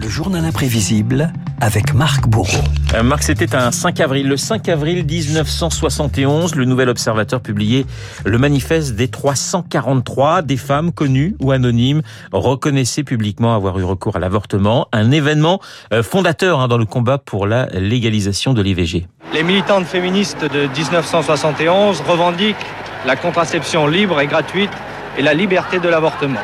Le journal imprévisible avec Marc Bourreau. Euh, Marc, c'était un 5 avril. Le 5 avril 1971, le Nouvel Observateur publiait le manifeste des 343 des femmes connues ou anonymes reconnaissaient publiquement avoir eu recours à l'avortement. Un événement euh, fondateur hein, dans le combat pour la légalisation de l'IVG. Les militantes féministes de 1971 revendiquent la contraception libre et gratuite et la liberté de l'avortement.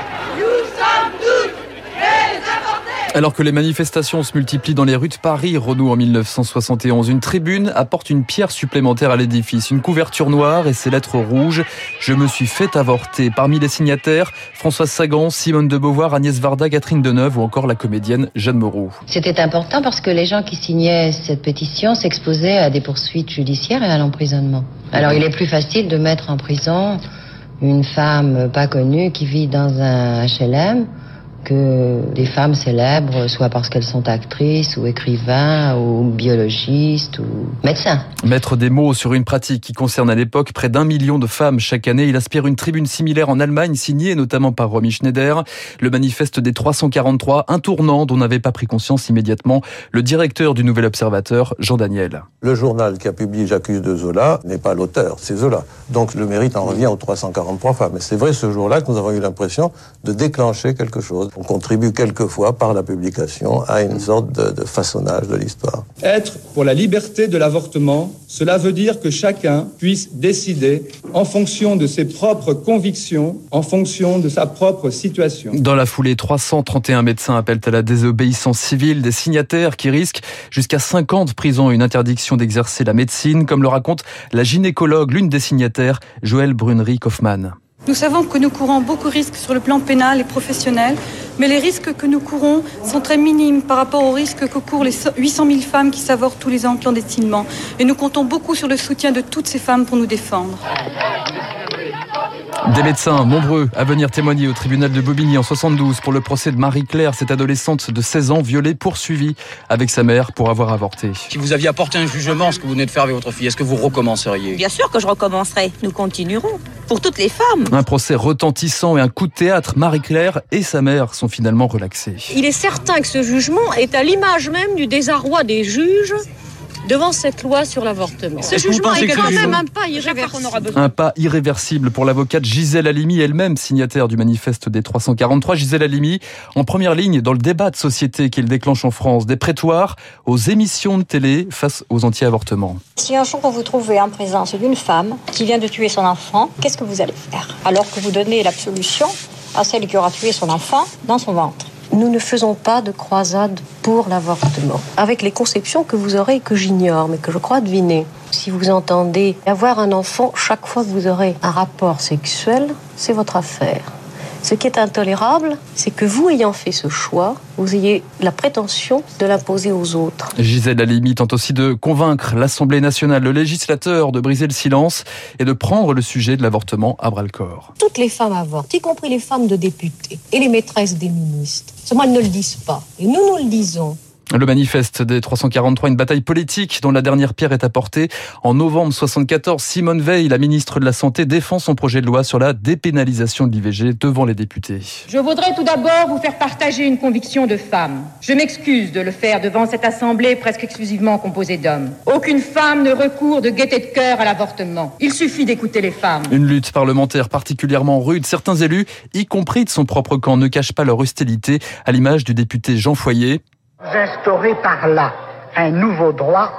Alors que les manifestations se multiplient dans les rues de Paris, renoue en 1971, une tribune apporte une pierre supplémentaire à l'édifice, une couverture noire et ses lettres rouges. Je me suis fait avorter. Parmi les signataires, Françoise Sagan, Simone de Beauvoir, Agnès Varda, Catherine Deneuve ou encore la comédienne Jeanne Moreau. C'était important parce que les gens qui signaient cette pétition s'exposaient à des poursuites judiciaires et à l'emprisonnement. Alors il est plus facile de mettre en prison une femme pas connue qui vit dans un HLM que des femmes célèbres, soit parce qu'elles sont actrices ou écrivains ou biologistes ou médecins. Mettre des mots sur une pratique qui concerne à l'époque près d'un million de femmes chaque année, il aspire une tribune similaire en Allemagne, signée notamment par Romy Schneider. Le manifeste des 343, un tournant dont n'avait pas pris conscience immédiatement le directeur du Nouvel Observateur, Jean Daniel. Le journal qui a publié J'accuse de Zola n'est pas l'auteur, c'est Zola. Donc le mérite en revient aux 343 femmes. Et c'est vrai ce jour-là que nous avons eu l'impression de déclencher quelque chose. On contribue quelquefois par la publication à une sorte de, de façonnage de l'histoire. Être pour la liberté de l'avortement, cela veut dire que chacun puisse décider en fonction de ses propres convictions, en fonction de sa propre situation. Dans la foulée, 331 médecins appellent à la désobéissance civile des signataires qui risquent jusqu'à 5 ans de prison et une interdiction d'exercer la médecine, comme le raconte la gynécologue, l'une des signataires, Joëlle Brunery-Kaufmann. Nous savons que nous courons beaucoup de risques sur le plan pénal et professionnel, mais les risques que nous courons sont très minimes par rapport aux risques que courent les 800 000 femmes qui s'avortent tous les ans clandestinement. Et nous comptons beaucoup sur le soutien de toutes ces femmes pour nous défendre. Des médecins nombreux à venir témoigner au tribunal de Bobigny en 72 pour le procès de Marie-Claire, cette adolescente de 16 ans violée, poursuivie avec sa mère pour avoir avorté. Si vous aviez apporté un jugement, ce que vous venez de faire avec votre fille, est-ce que vous recommenceriez? Bien sûr que je recommencerai. Nous continuerons. Pour toutes les femmes. Un procès retentissant et un coup de théâtre. Marie-Claire et sa mère sont finalement relaxés. Il est certain que ce jugement est à l'image même du désarroi des juges devant cette loi sur l'avortement. Ce jugement est quand même un pas irréversible. Un pas irréversible pour l'avocate Gisèle Halimi, elle-même signataire du manifeste des 343. Gisèle Halimi, en première ligne dans le débat de société qu'il déclenche en France, des prétoires aux émissions de télé face aux anti-avortements. Si un jour vous vous trouvez en présence d'une femme qui vient de tuer son enfant, qu'est-ce que vous allez faire? Alors que vous donnez l'absolution à celle qui aura tué son enfant dans son ventre. Nous ne faisons pas de croisade pour l'avortement, avec les conceptions que vous aurez et que j'ignore, mais que je crois deviner. Si vous entendez avoir un enfant chaque fois que vous aurez un rapport sexuel, c'est votre affaire. Ce qui est intolérable, c'est que vous ayant fait ce choix, vous ayez la prétention de l'imposer aux autres. Gisèle Halimi tente aussi de convaincre l'Assemblée nationale, le législateur, de briser le silence et de prendre le sujet de l'avortement à bras-le-corps. Toutes les femmes avortent, y compris les femmes de députés et les maîtresses des ministres. Seulement, elles ne le disent pas. Et nous, nous le disons. Le manifeste des 343, une bataille politique dont la dernière pierre est apportée. En novembre 74, Simone Veil, la ministre de la Santé, défend son projet de loi sur la dépénalisation de l'IVG devant les députés. Je voudrais tout d'abord vous faire partager une conviction de femme. Je m'excuse de le faire devant cette assemblée presque exclusivement composée d'hommes. Aucune femme ne recourt de gaieté de cœur à l'avortement. Il suffit d'écouter les femmes. Une lutte parlementaire particulièrement rude. Certains élus, y compris de son propre camp, ne cachent pas leur hostilité, à l'image du député Jean Foyer. Vous instaurez par là un nouveau droit,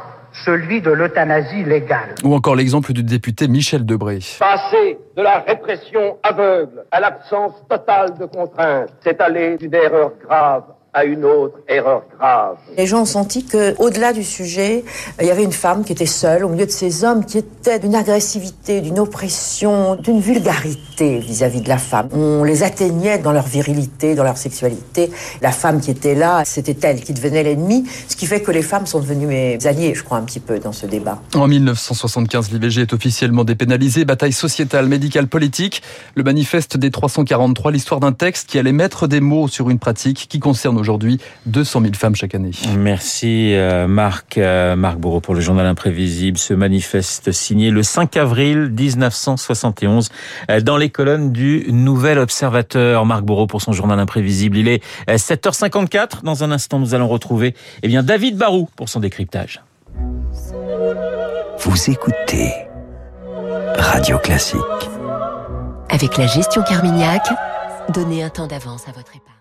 celui de l'euthanasie légale. Ou encore l'exemple du député Michel Debré. Passer de la répression aveugle à l'absence totale de contraintes, c'est aller d'une erreur grave à une autre erreur grave. Les gens ont senti que, au-delà du sujet, il y avait une femme qui était seule au milieu de ces hommes qui étaient d'une agressivité, d'une oppression, d'une vulgarité vis-à-vis de la femme. On les atteignait dans leur virilité, dans leur sexualité. La femme qui était là, c'était elle qui devenait l'ennemi, ce qui fait que les femmes sont devenues mes alliées, je crois, un petit peu dans ce débat. En 1975, l'IVG est officiellement dépénalisée. Bataille sociétale, médicale, politique. Le manifeste des 343, l'histoire d'un texte qui allait mettre des mots sur une pratique qui concerne aujourd'hui aujourd'hui 200 000 femmes chaque année. Merci euh, Marc, euh, Marc Bourreau pour le journal imprévisible. Ce manifeste signé le 5 avril 1971 euh, dans les colonnes du Nouvel Observateur. Marc Bourreau pour son journal imprévisible. Il est 7h54. Dans un instant, nous allons retrouver eh bien, David Barou pour son décryptage. Vous écoutez Radio Classique. Avec la gestion Carmignac, donnez un temps d'avance à votre épargne.